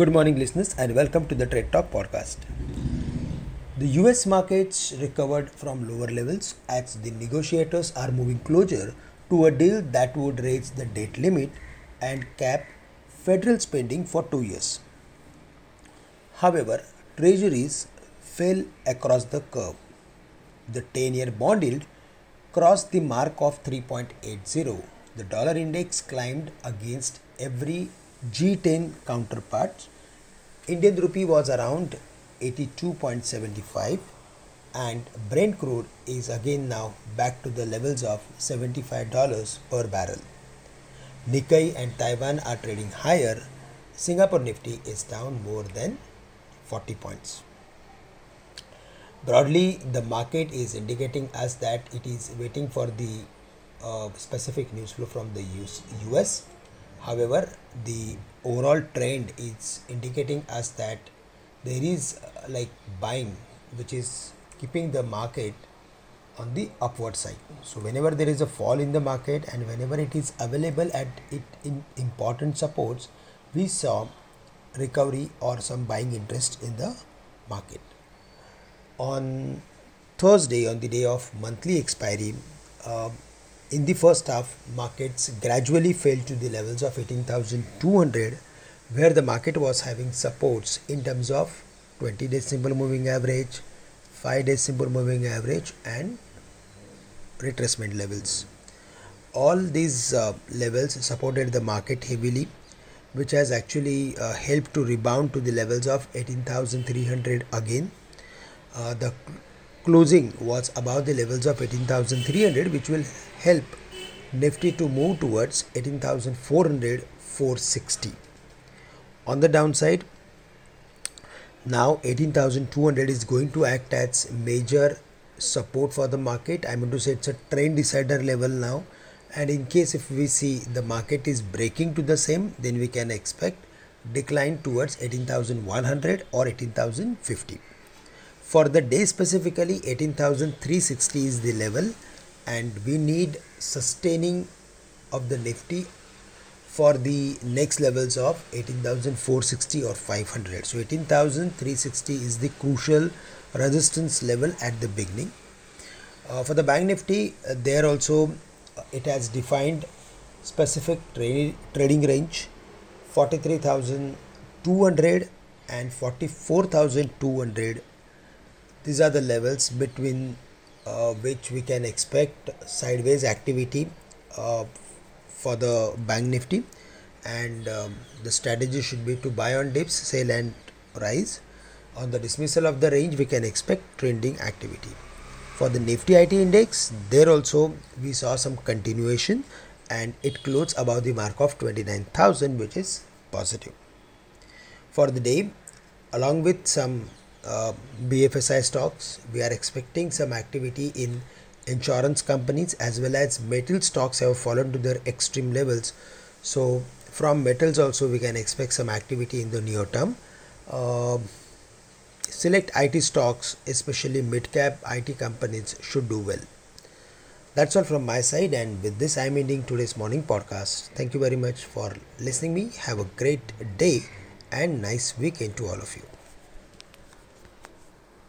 Good morning, listeners, and welcome to the Trade Talk podcast. The US markets recovered from lower levels as the negotiators are moving closer to a deal that would raise the debt limit and cap federal spending for two years. However, treasuries fell across the curve. The 10 year bond yield crossed the mark of 3.80. The dollar index climbed against every G10 counterparts. Indian rupee was around 82.75 and Brent crude is again now back to the levels of $75 per barrel. Nikkei and Taiwan are trading higher. Singapore Nifty is down more than 40 points. Broadly, the market is indicating us that it is waiting for the uh, specific news flow from the US, US However, the overall trend is indicating us that there is uh, like buying which is keeping the market on the upward side. So whenever there is a fall in the market and whenever it is available at it in important supports, we saw recovery or some buying interest in the market. On Thursday, on the day of monthly expiry, uh, in the first half, markets gradually fell to the levels of 18,200, where the market was having supports in terms of 20 days simple moving average, 5 days simple moving average, and retracement levels. All these uh, levels supported the market heavily, which has actually uh, helped to rebound to the levels of 18,300 again. Uh, the closing was above the levels of 18300 which will help nifty to move towards 18400 460 on the downside now 18200 is going to act as major support for the market. I mean to say it's a trend decider level now. And in case if we see the market is breaking to the same then we can expect decline towards 18100 or 18050 for the day specifically 18360 is the level and we need sustaining of the nifty for the next levels of 18460 or 500 so 18360 is the crucial resistance level at the beginning. Uh, for the bank nifty uh, there also uh, it has defined specific tra- trading range 43200 and 44200 these are the levels between uh, which we can expect sideways activity uh, for the bank nifty. And um, the strategy should be to buy on dips sell and rise. On the dismissal of the range we can expect trending activity. For the nifty it index there also we saw some continuation and it closed above the mark of 29000 which is positive. For the day along with some uh, BFSI stocks. We are expecting some activity in insurance companies as well as metal stocks have fallen to their extreme levels. So from metals also we can expect some activity in the near term. Uh, select IT stocks, especially mid cap IT companies, should do well. That's all from my side, and with this, I'm ending today's morning podcast. Thank you very much for listening. Me, have a great day and nice weekend to all of you.